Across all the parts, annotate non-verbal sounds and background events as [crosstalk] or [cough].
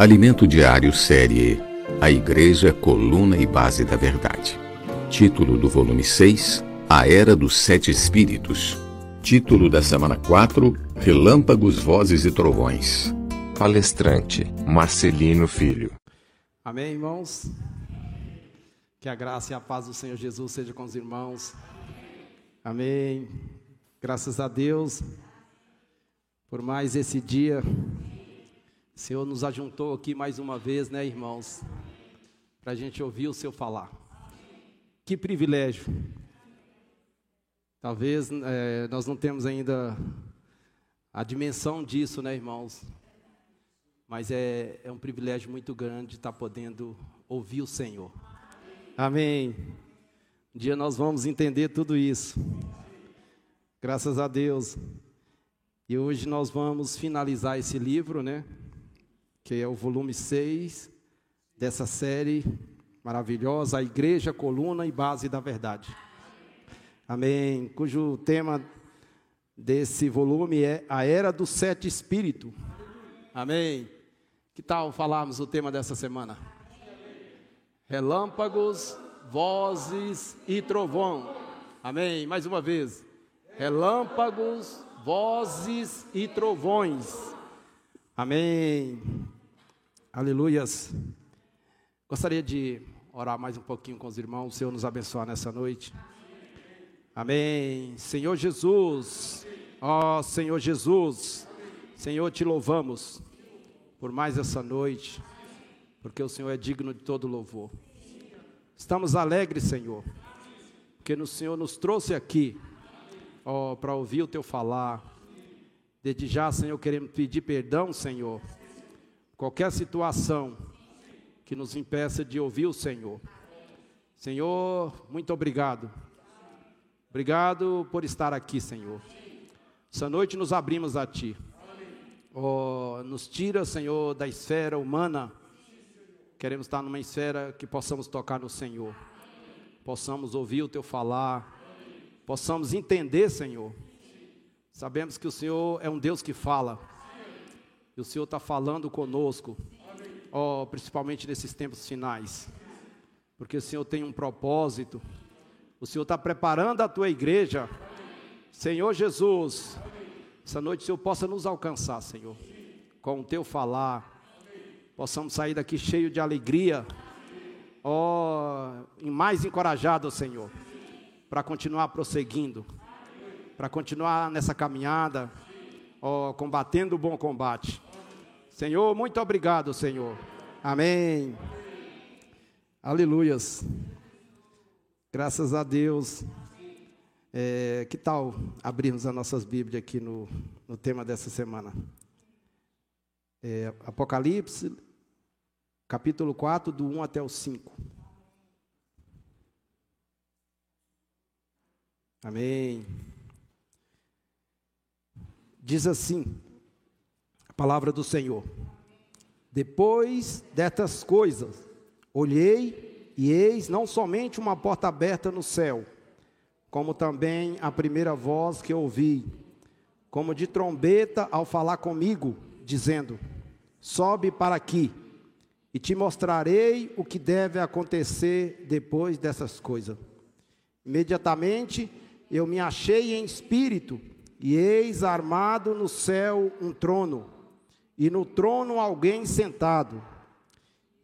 Alimento Diário Série A Igreja, Coluna e Base da Verdade. Título do volume 6 A Era dos Sete Espíritos. Título da semana 4 Relâmpagos, Vozes e Trovões. Palestrante Marcelino Filho. Amém, irmãos? Que a graça e a paz do Senhor Jesus seja com os irmãos. Amém. Graças a Deus por mais esse dia. O Senhor nos ajuntou aqui mais uma vez, né, irmãos? Para a gente ouvir o Seu falar. Que privilégio. Talvez é, nós não temos ainda a dimensão disso, né, irmãos? Mas é, é um privilégio muito grande estar podendo ouvir o Senhor. Amém. Um dia nós vamos entender tudo isso. Graças a Deus. E hoje nós vamos finalizar esse livro, né? Que é o volume 6 dessa série maravilhosa, A Igreja, Coluna e Base da Verdade. Amém. Cujo tema desse volume é A Era do Sete Espírito. Amém. Que tal falarmos o tema dessa semana? Relâmpagos, vozes e trovão. Amém. Mais uma vez relâmpagos, vozes e trovões. Amém. Aleluias. Gostaria de orar mais um pouquinho com os irmãos, o Senhor nos abençoar nessa noite. Amém. Senhor Jesus, ó Senhor Jesus, Senhor, te louvamos por mais essa noite, porque o Senhor é digno de todo louvor. Estamos alegres, Senhor, porque o Senhor nos trouxe aqui ó, para ouvir o teu falar. Desde já, Senhor, queremos pedir perdão, Senhor. Qualquer situação que nos impeça de ouvir o Senhor. Senhor, muito obrigado. Obrigado por estar aqui, Senhor. Essa noite nos abrimos a Ti. Oh, nos tira, Senhor, da esfera humana. Queremos estar numa esfera que possamos tocar no Senhor. Possamos ouvir o Teu falar possamos entender, Senhor. Sabemos que o Senhor é um Deus que fala, e o Senhor está falando conosco, ó, principalmente nesses tempos finais, porque o Senhor tem um propósito, o Senhor está preparando a tua igreja, Senhor Jesus, essa noite o Senhor possa nos alcançar, Senhor, com o teu falar, possamos sair daqui cheio de alegria, ó, e mais encorajado, Senhor para continuar prosseguindo, para continuar nessa caminhada, ó, combatendo o bom combate. Senhor, muito obrigado, Senhor. Amém. Aleluias. Graças a Deus. É, que tal abrirmos as nossas Bíblias aqui no, no tema dessa semana? É, Apocalipse, capítulo 4, do 1 até o 5. Amém. Diz assim a palavra do Senhor: Depois destas coisas, olhei e eis não somente uma porta aberta no céu, como também a primeira voz que ouvi, como de trombeta ao falar comigo, dizendo: Sobe para aqui, e te mostrarei o que deve acontecer depois dessas coisas. Imediatamente eu me achei em espírito, e eis armado no céu um trono, e no trono alguém sentado.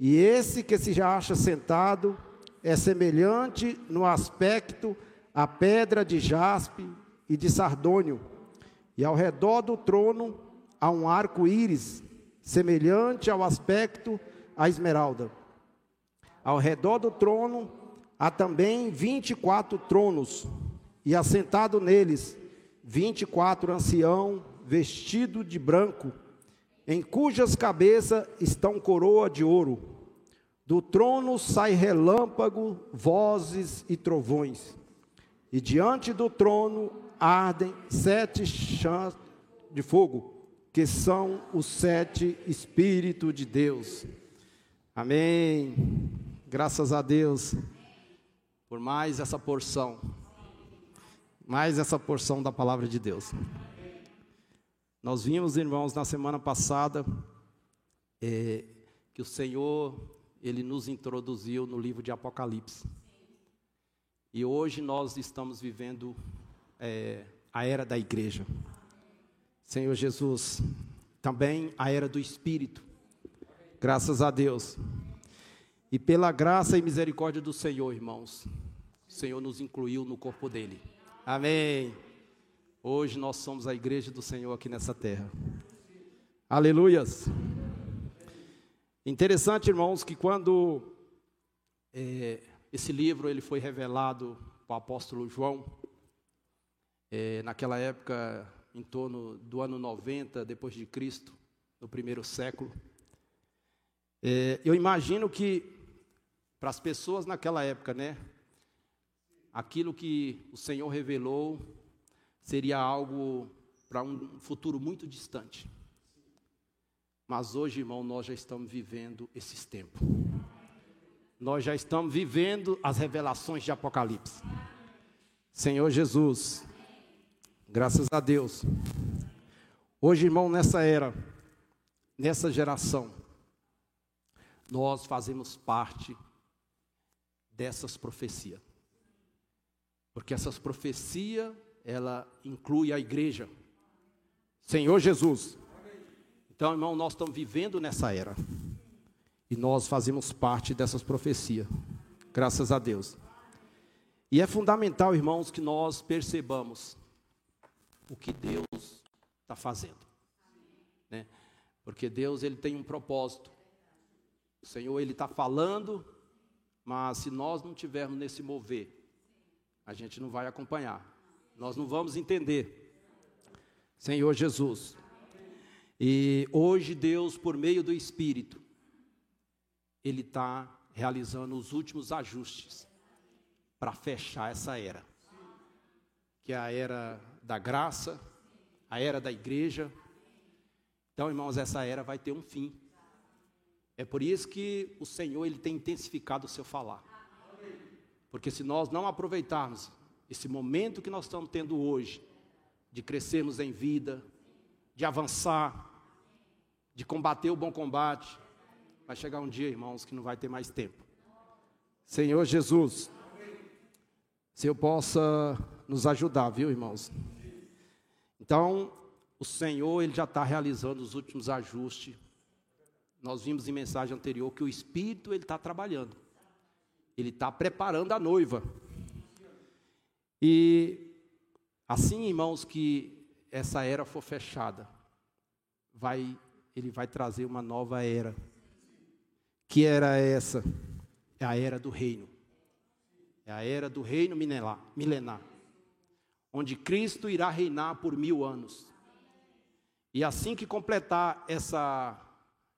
E esse que se acha sentado é semelhante no aspecto à pedra de jaspe e de sardônio, e ao redor do trono há um arco-íris, semelhante ao aspecto à esmeralda. Ao redor do trono há também vinte e quatro tronos, e assentado neles, vinte e quatro ancião vestido de branco, em cujas cabeças estão coroa de ouro. Do trono sai relâmpago, vozes e trovões. E diante do trono ardem sete chãs de fogo, que são os sete Espíritos de Deus. Amém. Graças a Deus por mais essa porção mais essa porção da palavra de Deus. Nós vimos, irmãos, na semana passada, é, que o Senhor, Ele nos introduziu no livro de Apocalipse. E hoje nós estamos vivendo é, a era da igreja. Senhor Jesus, também a era do Espírito. Graças a Deus. E pela graça e misericórdia do Senhor, irmãos, o Senhor nos incluiu no corpo dele. Amém. Hoje nós somos a igreja do Senhor aqui nessa terra. Aleluias. Interessante, irmãos, que quando é, esse livro ele foi revelado para o apóstolo João, é, naquela época, em torno do ano 90 depois de Cristo, no primeiro século, é, eu imagino que para as pessoas naquela época, né, aquilo que o Senhor revelou seria algo para um futuro muito distante. Mas hoje, irmão, nós já estamos vivendo esses tempos. Nós já estamos vivendo as revelações de Apocalipse. Senhor Jesus, graças a Deus. Hoje, irmão, nessa era, nessa geração, nós fazemos parte dessas profecias. Porque essas profecias, ela inclui a igreja. Senhor Jesus. Então, irmão, nós estamos vivendo nessa era. E nós fazemos parte dessas profecias. Graças a Deus. E é fundamental, irmãos, que nós percebamos o que Deus está fazendo. Né? Porque Deus ele tem um propósito. O Senhor ele está falando, mas se nós não tivermos nesse mover, a gente não vai acompanhar. Nós não vamos entender. Senhor Jesus. E hoje Deus, por meio do Espírito, Ele está realizando os últimos ajustes para fechar essa era, que é a era da graça, a era da igreja. Então, irmãos, essa era vai ter um fim. É por isso que o Senhor ele tem intensificado o seu falar. Porque se nós não aproveitarmos esse momento que nós estamos tendo hoje, de crescermos em vida, de avançar, de combater o bom combate, vai chegar um dia, irmãos, que não vai ter mais tempo. Senhor Jesus, se eu possa nos ajudar, viu, irmãos? Então, o Senhor, Ele já está realizando os últimos ajustes. Nós vimos em mensagem anterior que o Espírito, Ele está trabalhando. Ele está preparando a noiva. E assim, irmãos, que essa era for fechada, vai, ele vai trazer uma nova era. Que era essa? É a era do reino. É a era do reino milenar, onde Cristo irá reinar por mil anos. E assim que completar essa,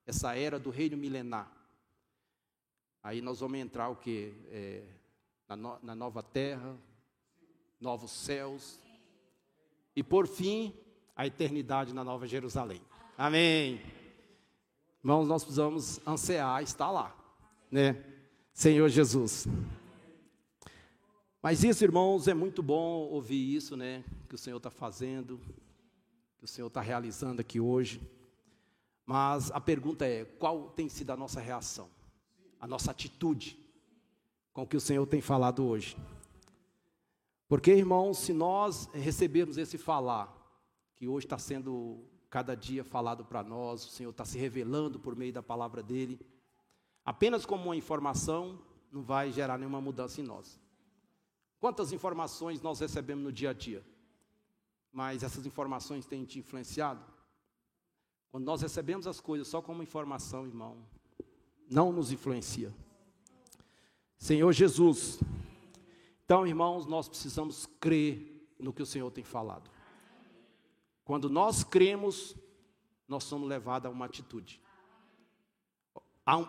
essa era do reino milenar, Aí nós vamos entrar o que? É, na, no, na nova terra, novos céus. E por fim, a eternidade na nova Jerusalém. Amém. Irmãos, nós precisamos ansiar estar lá, né? Senhor Jesus. Mas isso, irmãos, é muito bom ouvir isso, né? Que o Senhor está fazendo, que o Senhor está realizando aqui hoje. Mas a pergunta é: qual tem sido a nossa reação? A nossa atitude com o que o Senhor tem falado hoje. Porque, irmãos, se nós recebermos esse falar, que hoje está sendo cada dia falado para nós, o Senhor está se revelando por meio da palavra dele, apenas como uma informação, não vai gerar nenhuma mudança em nós. Quantas informações nós recebemos no dia a dia? Mas essas informações têm te influenciado? Quando nós recebemos as coisas só como informação, irmão, não nos influencia. Senhor Jesus. Então, irmãos, nós precisamos crer no que o Senhor tem falado. Quando nós cremos, nós somos levados a uma atitude.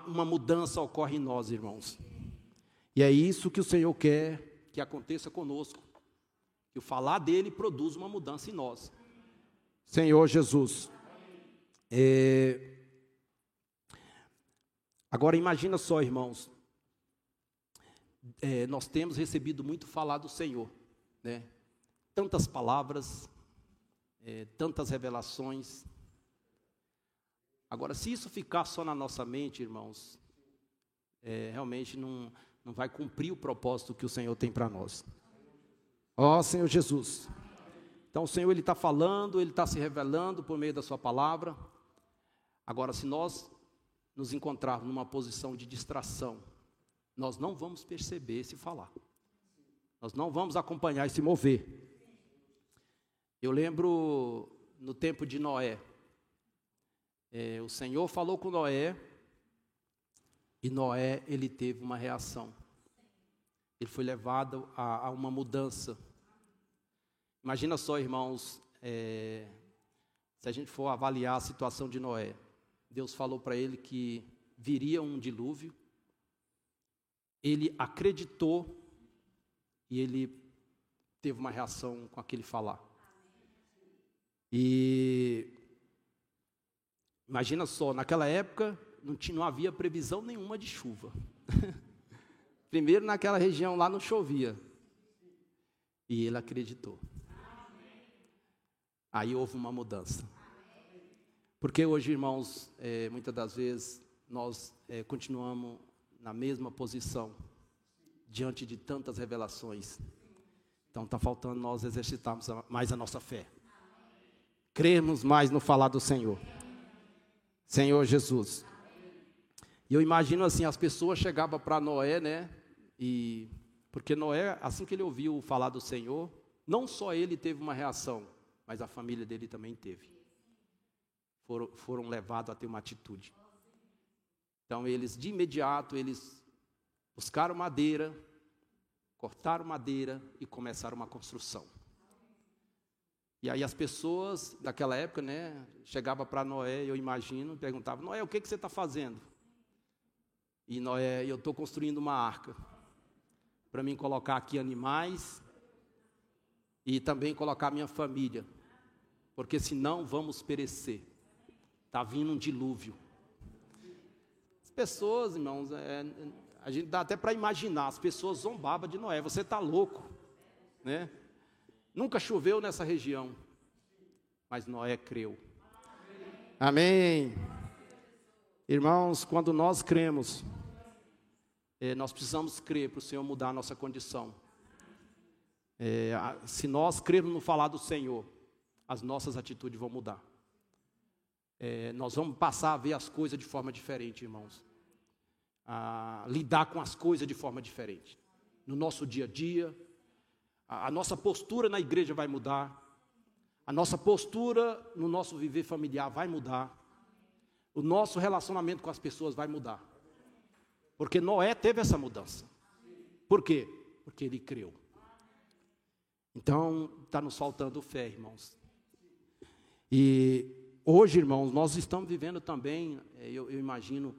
Uma mudança ocorre em nós, irmãos. E é isso que o Senhor quer que aconteça conosco. Que o falar dele produza uma mudança em nós. Senhor Jesus. É, Agora imagina só, irmãos, é, nós temos recebido muito falar do Senhor, né? Tantas palavras, é, tantas revelações. Agora, se isso ficar só na nossa mente, irmãos, é, realmente não, não vai cumprir o propósito que o Senhor tem para nós. Ó oh, Senhor Jesus. Então o Senhor ele está falando, ele está se revelando por meio da sua palavra. Agora, se nós nos encontrarmos numa posição de distração, nós não vamos perceber se falar. Nós não vamos acompanhar e se mover. Eu lembro no tempo de Noé. É, o Senhor falou com Noé e Noé ele teve uma reação. Ele foi levado a, a uma mudança. Imagina só, irmãos, é, se a gente for avaliar a situação de Noé. Deus falou para ele que viria um dilúvio. Ele acreditou e ele teve uma reação com aquele falar. E imagina só, naquela época não, tinha, não havia previsão nenhuma de chuva. [laughs] Primeiro naquela região lá não chovia. E ele acreditou. Aí houve uma mudança. Porque hoje, irmãos, é, muitas das vezes nós é, continuamos na mesma posição diante de tantas revelações. Então está faltando nós exercitarmos mais a nossa fé. Cremos mais no falar do Senhor. Senhor Jesus. E eu imagino assim, as pessoas chegavam para Noé, né? E porque Noé, assim que ele ouviu falar do Senhor, não só ele teve uma reação, mas a família dele também teve foram, foram levados a ter uma atitude. Então eles de imediato eles buscaram madeira, cortaram madeira e começaram uma construção. E aí as pessoas daquela época, né, chegava para Noé, eu imagino, perguntavam: Noé, o que, que você está fazendo? E Noé, eu estou construindo uma arca para mim colocar aqui animais e também colocar minha família, porque senão vamos perecer. Está vindo um dilúvio. As pessoas, irmãos, é, a gente dá até para imaginar, as pessoas zombavam de Noé, você está louco, né? Nunca choveu nessa região, mas Noé creu. Amém. Irmãos, quando nós cremos, é, nós precisamos crer para o Senhor mudar a nossa condição. É, se nós crermos no falar do Senhor, as nossas atitudes vão mudar é, nós vamos passar a ver as coisas de forma diferente, irmãos. A lidar com as coisas de forma diferente. No nosso dia a dia, a, a nossa postura na igreja vai mudar. A nossa postura no nosso viver familiar vai mudar. O nosso relacionamento com as pessoas vai mudar. Porque Noé teve essa mudança. Por quê? Porque ele creu. Então, está nos faltando fé, irmãos. E Hoje, irmãos, nós estamos vivendo também, é, eu, eu imagino,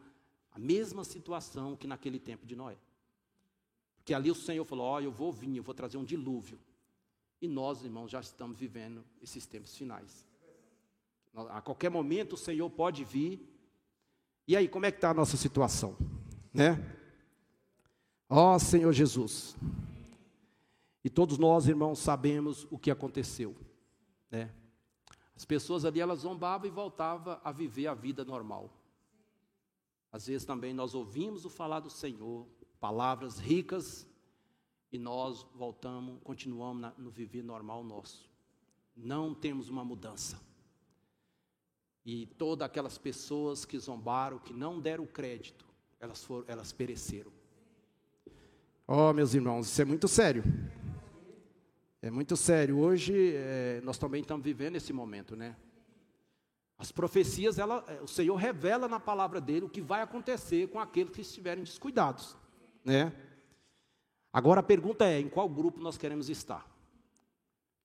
a mesma situação que naquele tempo de Noé. Porque ali o Senhor falou: Ó, oh, eu vou vir, eu vou trazer um dilúvio. E nós, irmãos, já estamos vivendo esses tempos finais. A qualquer momento o Senhor pode vir. E aí, como é que está a nossa situação? Né? Ó Senhor Jesus. E todos nós, irmãos, sabemos o que aconteceu. Né? As pessoas ali elas zombavam e voltavam a viver a vida normal. Às vezes também nós ouvimos o falar do Senhor, palavras ricas, e nós voltamos, continuamos no viver normal nosso. Não temos uma mudança. E todas aquelas pessoas que zombaram, que não deram crédito, elas, foram, elas pereceram. Oh, meus irmãos, isso é muito sério. É muito sério. Hoje é, nós também estamos vivendo esse momento, né? As profecias, ela, é, o Senhor revela na palavra dele o que vai acontecer com aqueles que estiverem descuidados, né? Agora a pergunta é: em qual grupo nós queremos estar?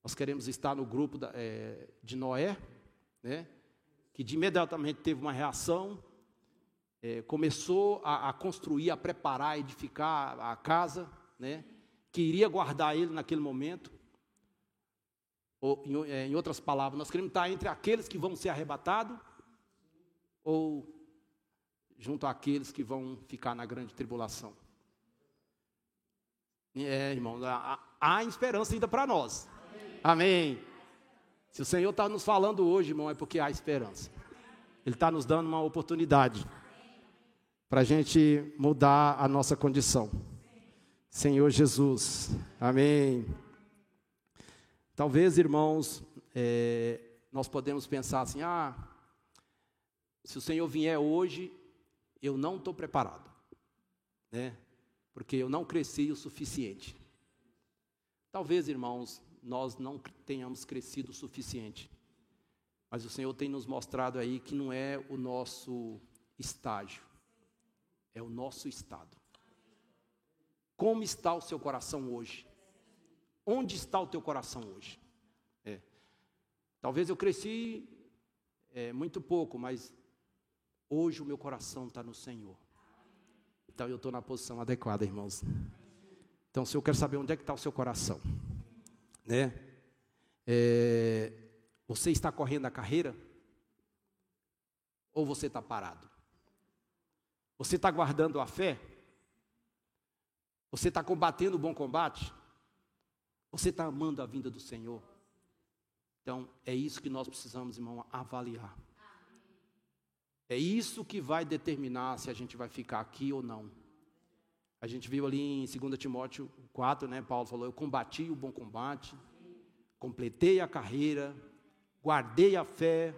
Nós queremos estar no grupo da, é, de Noé, né? Que de imediatamente teve uma reação, é, começou a, a, construir, a preparar, a edificar a casa, né? Que iria guardar ele naquele momento. Ou, em, é, em outras palavras, nós queremos estar entre aqueles que vão ser arrebatados ou junto àqueles que vão ficar na grande tribulação. É, irmãos, há, há esperança ainda para nós. Amém. Amém. Se o Senhor está nos falando hoje, irmão, é porque há esperança. Ele está nos dando uma oportunidade para a gente mudar a nossa condição. Senhor Jesus, amém. Talvez, irmãos, é, nós podemos pensar assim: ah, se o Senhor vier hoje, eu não estou preparado, né? Porque eu não cresci o suficiente. Talvez, irmãos, nós não tenhamos crescido o suficiente. Mas o Senhor tem nos mostrado aí que não é o nosso estágio, é o nosso estado. Como está o seu coração hoje? Onde está o teu coração hoje? É. Talvez eu cresci é, muito pouco, mas hoje o meu coração está no Senhor. Então eu estou na posição adequada, irmãos. Então, se eu quero saber onde é que está o seu coração, né? É, você está correndo a carreira? Ou você está parado? Você está guardando a fé? Você está combatendo o bom combate? Você está amando a vinda do Senhor? Então, é isso que nós precisamos, irmão, avaliar. É isso que vai determinar se a gente vai ficar aqui ou não. A gente viu ali em 2 Timóteo 4, né? Paulo falou: Eu combati o bom combate, completei a carreira, guardei a fé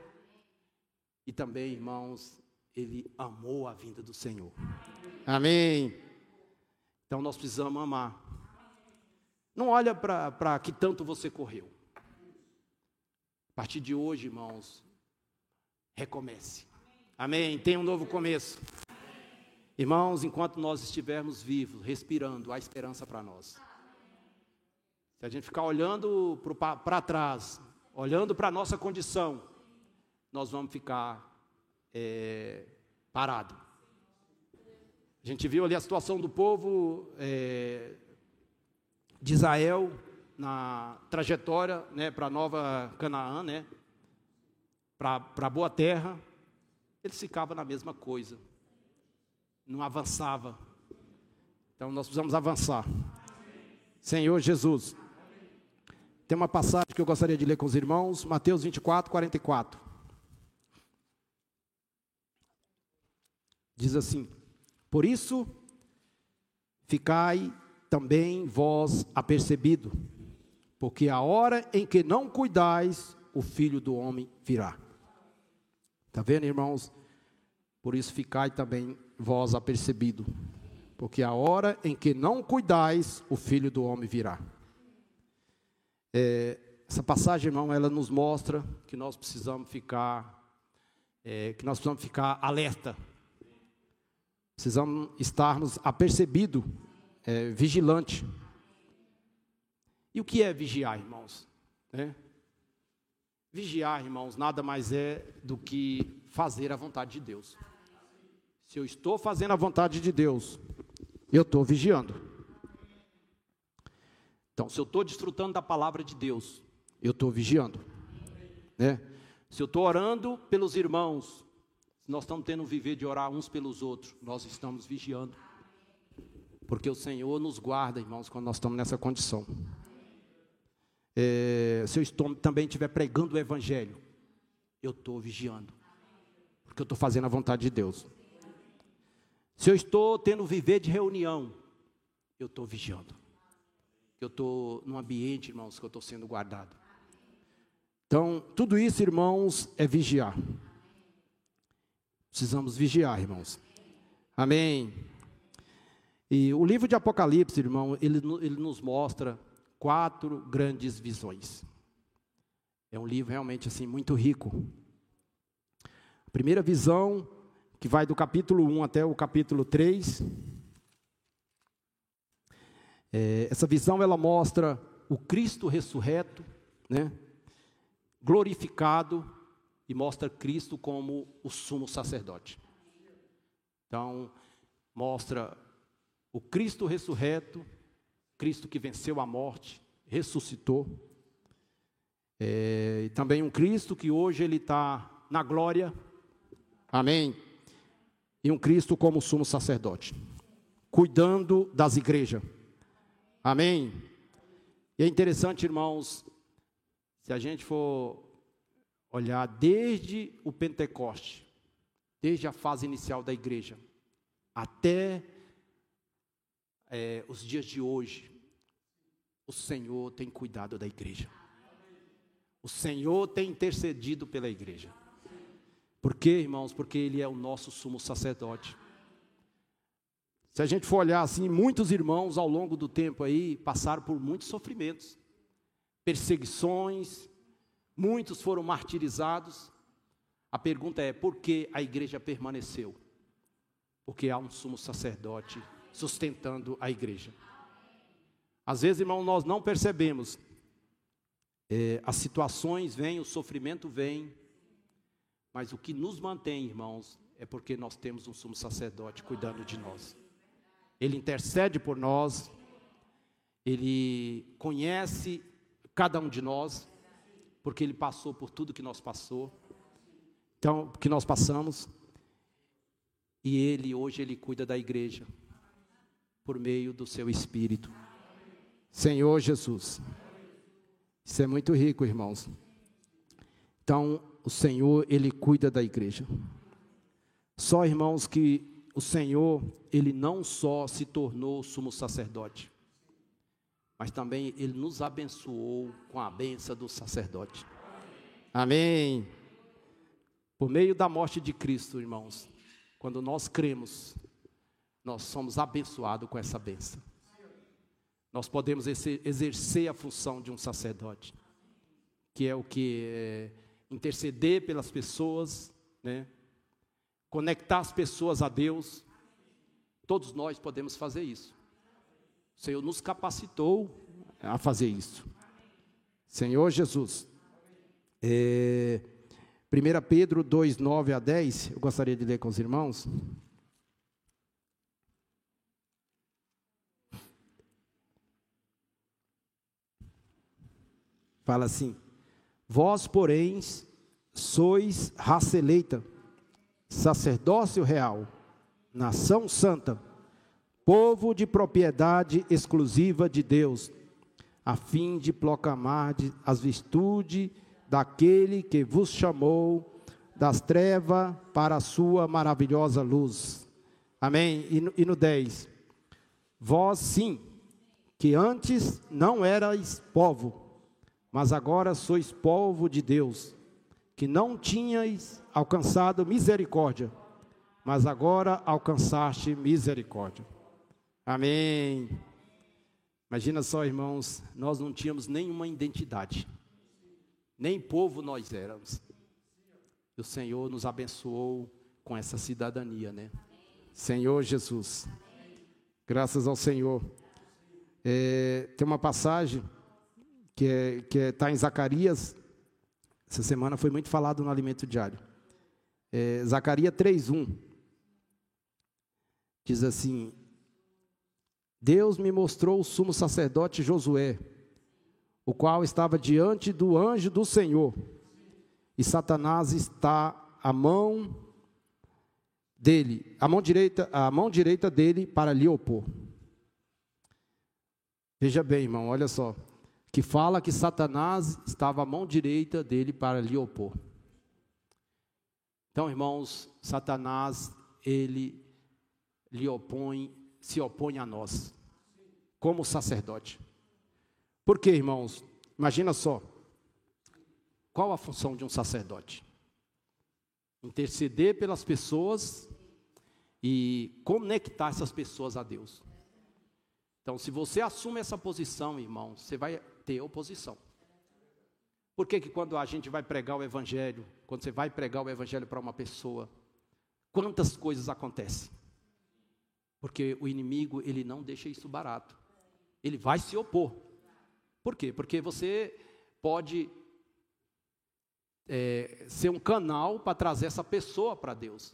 e também, irmãos, ele amou a vinda do Senhor. Amém. Então nós precisamos amar. Não olha para que tanto você correu. A partir de hoje, irmãos, recomece. Amém. Tem um novo começo. Irmãos, enquanto nós estivermos vivos, respirando, há esperança para nós. Se a gente ficar olhando para trás, olhando para a nossa condição, nós vamos ficar é, parado. A gente viu ali a situação do povo é, de Israel na trajetória né, para nova Canaã, né, para a boa terra, eles ficavam na mesma coisa, não avançava. Então nós precisamos avançar. Senhor Jesus. Tem uma passagem que eu gostaria de ler com os irmãos, Mateus 24, 44. Diz assim: Por isso, ficai também vós apercebido, porque a hora em que não cuidais, o filho do homem virá. Está vendo, irmãos? Por isso, ficai também vós apercebido, porque a hora em que não cuidais, o filho do homem virá. É, essa passagem, irmão, ela nos mostra que nós precisamos ficar, é, que nós precisamos ficar alerta. Precisamos estarmos apercebido, é, vigilante. E o que é vigiar, irmãos? É? Vigiar, irmãos, nada mais é do que fazer a vontade de Deus. Se eu estou fazendo a vontade de Deus, eu estou vigiando. Então, se eu estou desfrutando da palavra de Deus, eu estou vigiando. Né? Se eu estou orando pelos irmãos, nós estamos tendo um viver de orar uns pelos outros, nós estamos vigiando. Porque o Senhor nos guarda, irmãos, quando nós estamos nessa condição. É, se eu estou, também estiver pregando o Evangelho, eu estou vigiando. Porque eu estou fazendo a vontade de Deus. Se eu estou tendo viver de reunião, eu estou vigiando eu estou num ambiente, irmãos, que eu estou sendo guardado. Então, tudo isso, irmãos, é vigiar. Precisamos vigiar, irmãos. Amém. E o livro de Apocalipse, irmão, ele, ele nos mostra quatro grandes visões. É um livro realmente assim muito rico. A primeira visão, que vai do capítulo 1 até o capítulo 3, é, essa visão ela mostra o Cristo ressurreto, né, glorificado e mostra Cristo como o sumo sacerdote. Então, mostra o Cristo ressurreto, Cristo que venceu a morte, ressuscitou. É, e também um Cristo que hoje ele está na glória, amém. E um Cristo como sumo sacerdote, cuidando das igrejas. Amém? E é interessante, irmãos, se a gente for olhar desde o Pentecoste, desde a fase inicial da igreja até é, os dias de hoje, o Senhor tem cuidado da igreja. O Senhor tem intercedido pela igreja. Por quê, irmãos? Porque Ele é o nosso sumo sacerdote. Se a gente for olhar assim, muitos irmãos ao longo do tempo aí passaram por muitos sofrimentos, perseguições, muitos foram martirizados. A pergunta é: por que a igreja permaneceu? Porque há um sumo sacerdote sustentando a igreja. Às vezes, irmão, nós não percebemos. É, as situações vêm, o sofrimento vem, mas o que nos mantém, irmãos, é porque nós temos um sumo sacerdote cuidando de nós. Ele intercede por nós, Ele conhece cada um de nós, porque Ele passou por tudo que nós passou, então que nós passamos, e Ele hoje Ele cuida da igreja por meio do Seu Espírito. Senhor Jesus, isso é muito rico, irmãos. Então o Senhor Ele cuida da igreja. Só irmãos que o Senhor, ele não só se tornou sumo sacerdote, mas também ele nos abençoou com a benção do sacerdote. Amém. Por meio da morte de Cristo, irmãos, quando nós cremos, nós somos abençoados com essa benção. Nós podemos exercer a função de um sacerdote, que é o que é interceder pelas pessoas, né? conectar as pessoas a Deus. Todos nós podemos fazer isso. O Senhor nos capacitou a fazer isso. Senhor Jesus. É, 1 Pedro 2, 9 a 10, eu gostaria de ler com os irmãos. Fala assim: Vós, porém, sois raça eleita sacerdócio real, nação santa, povo de propriedade exclusiva de Deus, a fim de proclamar as virtudes daquele que vos chamou das trevas para a sua maravilhosa luz. Amém? E no, e no 10. Vós sim, que antes não erais povo, mas agora sois povo de Deus que não tinhas alcançado misericórdia, mas agora alcançaste misericórdia. Amém. Imagina só, irmãos, nós não tínhamos nenhuma identidade, nem povo nós éramos. E o Senhor nos abençoou com essa cidadania, né? Senhor Jesus. Graças ao Senhor. É, tem uma passagem que está é, que é, tá em Zacarias essa semana foi muito falado no alimento diário. É, Zacarias 3:1 diz assim: Deus me mostrou o sumo sacerdote Josué, o qual estava diante do anjo do Senhor, e Satanás está à mão dele, a mão direita, a mão direita dele para lhe opor. Veja bem, irmão, olha só que fala que Satanás estava à mão direita dele para lhe opor. Então, irmãos, Satanás, ele lhe opõe, se opõe a nós, como sacerdote. Por quê, irmãos? Imagina só. Qual a função de um sacerdote? Interceder pelas pessoas e conectar essas pessoas a Deus. Então, se você assume essa posição, irmão, você vai ter oposição. Por que, que quando a gente vai pregar o Evangelho, quando você vai pregar o Evangelho para uma pessoa, quantas coisas acontecem? Porque o inimigo, ele não deixa isso barato. Ele vai se opor. Por quê? Porque você pode é, ser um canal para trazer essa pessoa para Deus.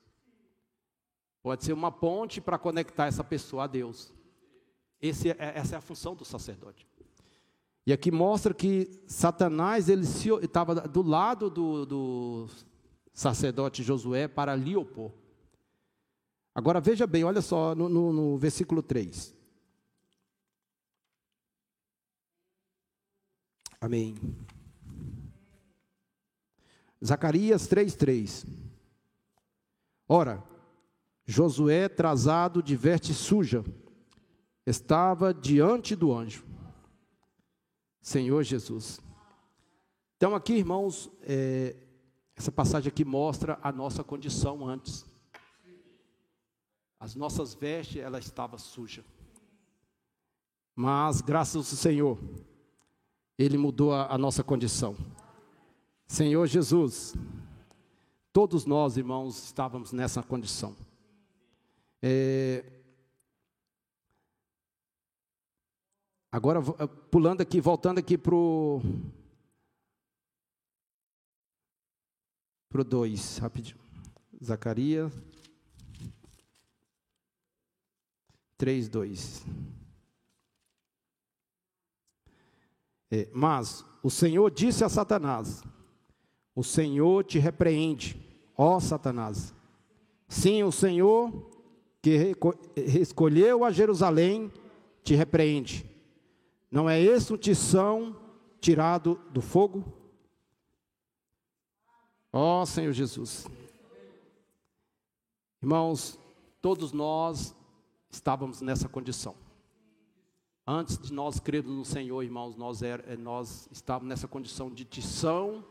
Pode ser uma ponte para conectar essa pessoa a Deus. Esse, é, essa é a função do sacerdote. E aqui mostra que Satanás ele estava do lado do, do sacerdote Josué para lhe opor. Agora veja bem, olha só no, no, no versículo 3. Amém. Zacarias 3,3. Ora, Josué, trazado de veste suja, estava diante do anjo. Senhor Jesus. Então, aqui, irmãos, é, essa passagem aqui mostra a nossa condição antes. As nossas vestes, ela estava suja. Mas, graças ao Senhor, Ele mudou a, a nossa condição. Senhor Jesus, todos nós, irmãos, estávamos nessa condição. É, agora, pulando aqui, voltando aqui para o para o 2, rapidinho. Zacarias 3, 2. É, mas o Senhor disse a Satanás: O Senhor te repreende, ó Satanás. Sim, o Senhor que escolheu a Jerusalém te repreende. Não é esse um tição tirado do fogo? Ó oh, Senhor Jesus. Irmãos, todos nós estávamos nessa condição. Antes de nós crermos no Senhor, irmãos, nós, era, eh, nós estávamos nessa condição de tição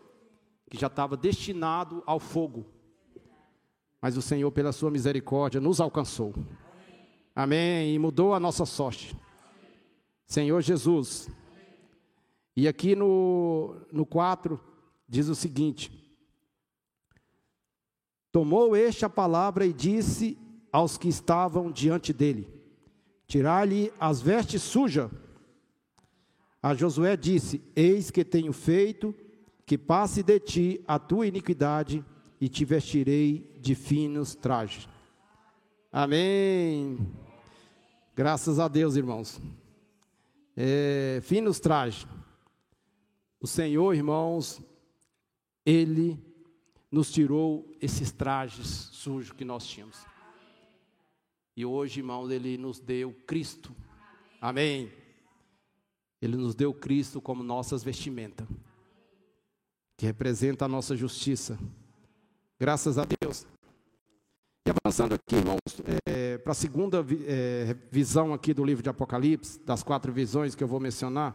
que já estava destinado ao fogo. Mas o Senhor, pela sua misericórdia, nos alcançou. Amém. E mudou a nossa sorte. Senhor Jesus. E aqui no, no 4 diz o seguinte: Tomou este a palavra e disse aos que estavam diante dele: Tirar-lhe as vestes sujas. A Josué disse: Eis que tenho feito que passe de ti a tua iniquidade e te vestirei de finos trajes. Amém. Graças a Deus, irmãos. É, finos trajes. O Senhor, irmãos, Ele nos tirou esses trajes sujos que nós tínhamos. E hoje, irmãos, Ele nos deu Cristo. Amém. Ele nos deu Cristo como nossas vestimentas, que representa a nossa justiça. Graças a Deus. E avançando aqui, irmãos, é, para a segunda é, visão aqui do livro de Apocalipse, das quatro visões que eu vou mencionar.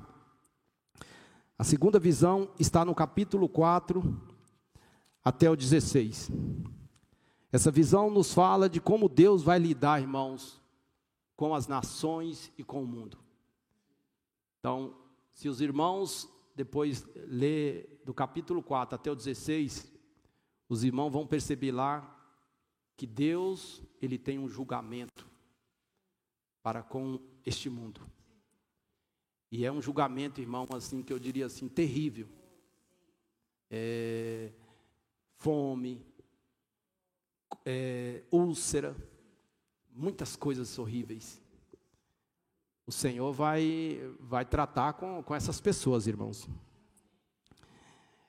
A segunda visão está no capítulo 4, até o 16. Essa visão nos fala de como Deus vai lidar, irmãos, com as nações e com o mundo. Então, se os irmãos depois ler do capítulo 4 até o 16, os irmãos vão perceber lá que Deus, ele tem um julgamento para com este mundo. E é um julgamento, irmão, assim que eu diria assim, terrível. É, fome, é, úlcera, muitas coisas horríveis. O Senhor vai, vai tratar com, com essas pessoas, irmãos.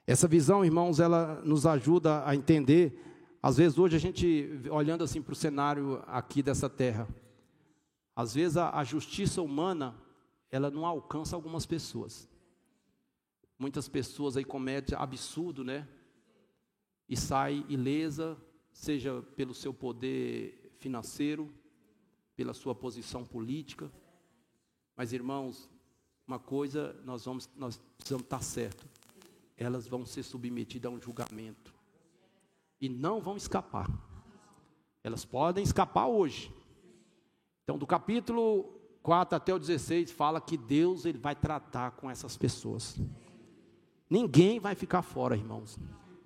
Essa visão, irmãos, ela nos ajuda a entender. Às vezes, hoje, a gente, olhando assim para o cenário aqui dessa terra, às vezes a, a justiça humana, ela não alcança algumas pessoas. Muitas pessoas aí cometem absurdo, né? e sai ilesa, seja pelo seu poder financeiro, pela sua posição política. Mas irmãos, uma coisa nós vamos nós precisamos estar certo. Elas vão ser submetidas a um julgamento e não vão escapar. Elas podem escapar hoje. Então, do capítulo 4 até o 16 fala que Deus ele vai tratar com essas pessoas. Ninguém vai ficar fora, irmãos.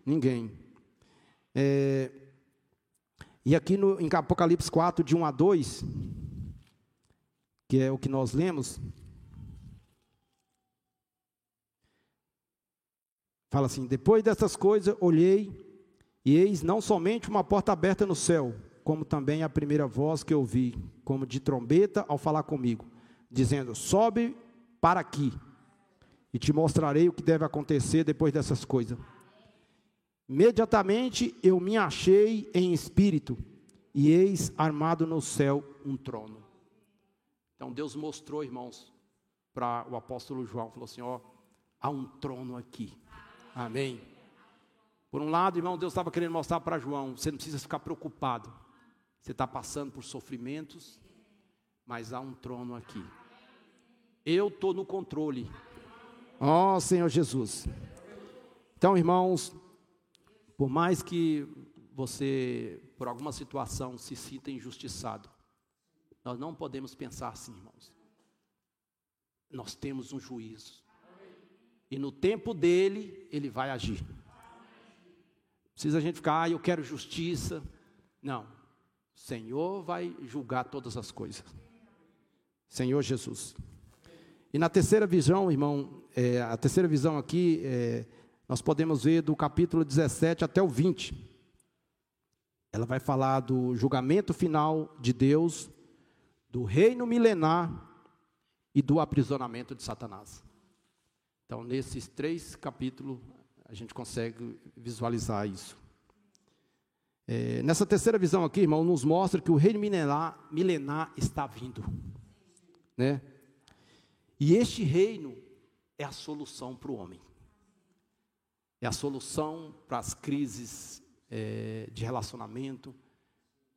Ninguém. É, e aqui no, em Apocalipse 4, de 1 a 2, que é o que nós lemos, fala assim: Depois dessas coisas, olhei, e eis não somente uma porta aberta no céu, como também a primeira voz que ouvi, como de trombeta, ao falar comigo, dizendo: Sobe para aqui, e te mostrarei o que deve acontecer depois dessas coisas. Imediatamente eu me achei em espírito, e eis armado no céu um trono. Então Deus mostrou, irmãos, para o apóstolo João, falou assim: ó, há um trono aqui. Amém. Por um lado, irmão, Deus estava querendo mostrar para João: você não precisa ficar preocupado. Você está passando por sofrimentos, mas há um trono aqui. Eu estou no controle. Ó oh, Senhor Jesus. Então, irmãos, por mais que você, por alguma situação, se sinta injustiçado, nós não podemos pensar assim, irmãos. Nós temos um juízo. E no tempo dele, ele vai agir. Precisa a gente ficar, ah, eu quero justiça. Não. O Senhor vai julgar todas as coisas. Senhor Jesus. E na terceira visão, irmão, é, a terceira visão aqui, é, nós podemos ver do capítulo 17 até o 20. Ela vai falar do julgamento final de Deus, do reino milenar e do aprisionamento de Satanás. Então, nesses três capítulos, a gente consegue visualizar isso. É, nessa terceira visão aqui, irmão, nos mostra que o reino milenar, milenar está vindo. Né? E este reino é a solução para o homem. É a solução para as crises é, de relacionamento,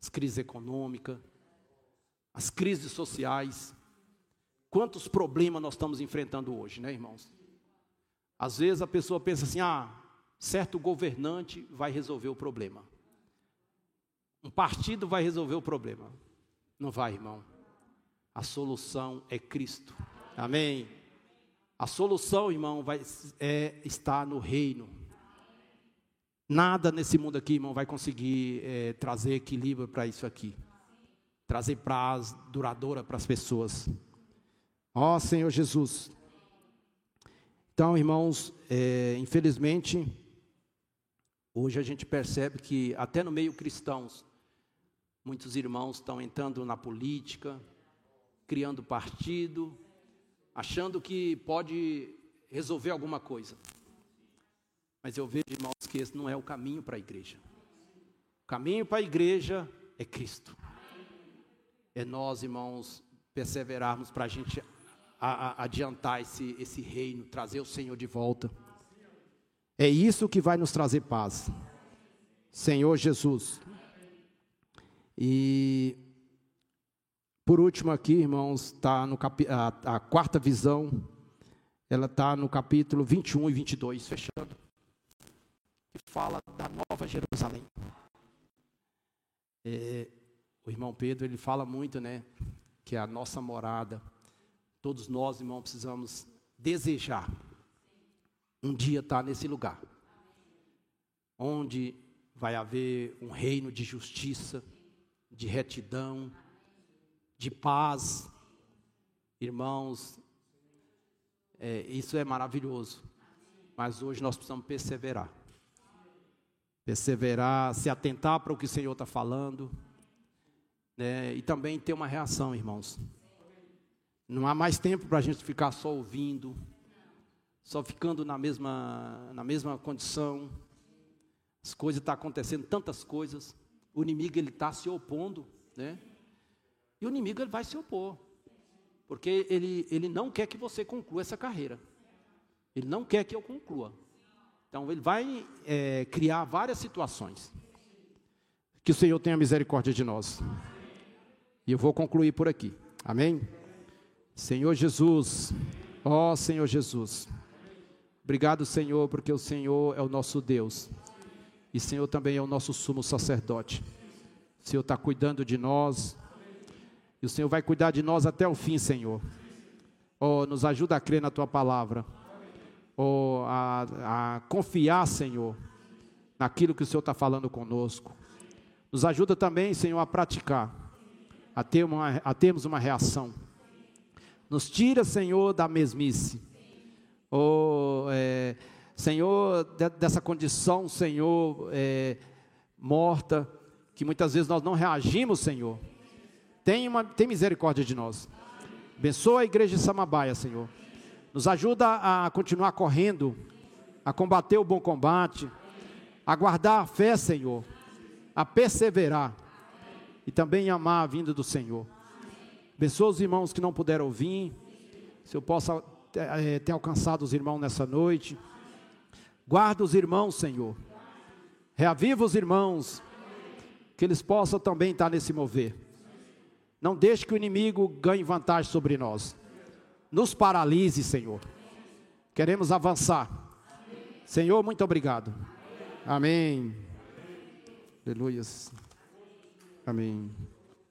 as crises econômicas, as crises sociais. Quantos problemas nós estamos enfrentando hoje, né, irmãos? Às vezes a pessoa pensa assim: ah, certo governante vai resolver o problema. Um partido vai resolver o problema. Não vai, irmão. A solução é Cristo. Amém. A solução, irmão, vai é, estar no reino. Nada nesse mundo aqui, irmão, vai conseguir é, trazer equilíbrio para isso aqui. Trazer paz duradoura para as pessoas. Ó Senhor Jesus. Então, irmãos, é, infelizmente, hoje a gente percebe que até no meio cristãos, muitos irmãos estão entrando na política, criando partido, achando que pode resolver alguma coisa. Mas eu vejo, irmãos, que esse não é o caminho para a igreja. O caminho para a igreja é Cristo. É nós, irmãos, perseverarmos para a gente a, a adiantar esse, esse reino, trazer o Senhor de volta. É isso que vai nos trazer paz. Senhor Jesus. E por último aqui, irmãos, está no a, a, quarta visão, ela está no capítulo 21 e 22, fechando, que fala da Nova Jerusalém. É, o irmão Pedro, ele fala muito, né, que é a nossa morada. Todos nós, irmãos, precisamos desejar um dia estar nesse lugar, onde vai haver um reino de justiça, de retidão, de paz. Irmãos, é, isso é maravilhoso, mas hoje nós precisamos perseverar. Perseverar, se atentar para o que o Senhor está falando, né, e também ter uma reação, irmãos. Não há mais tempo para a gente ficar só ouvindo, só ficando na mesma, na mesma condição. As coisas estão tá acontecendo, tantas coisas. O inimigo ele está se opondo, né? E o inimigo ele vai se opor, porque ele, ele não quer que você conclua essa carreira. Ele não quer que eu conclua. Então ele vai é, criar várias situações. Que o Senhor tenha misericórdia de nós. E eu vou concluir por aqui. Amém? Senhor Jesus, ó Senhor Jesus, obrigado, Senhor, porque o Senhor é o nosso Deus e Senhor também é o nosso sumo sacerdote. O Senhor está cuidando de nós e o Senhor vai cuidar de nós até o fim, Senhor. Oh, nos ajuda a crer na tua palavra, oh, a, a confiar, Senhor, naquilo que o Senhor está falando conosco. Nos ajuda também, Senhor, a praticar, a, ter uma, a termos uma reação nos tira, Senhor, da mesmice. Oh, é, Senhor, de, dessa condição, Senhor, é, morta, que muitas vezes nós não reagimos, Senhor. Tem, uma, tem misericórdia de nós. Abençoa a igreja de Samambaia, Senhor. Nos ajuda a continuar correndo, a combater o bom combate, a guardar a fé, Senhor, a perseverar e também amar a vinda do Senhor. Abençoa os irmãos que não puderam vir. Se eu possa é, ter alcançado os irmãos nessa noite. Guarda os irmãos, Senhor. Reaviva os irmãos, que eles possam também estar nesse mover. Não deixe que o inimigo ganhe vantagem sobre nós. Nos paralise, Senhor. Queremos avançar. Senhor, muito obrigado. Amém. Aleluia. Amém.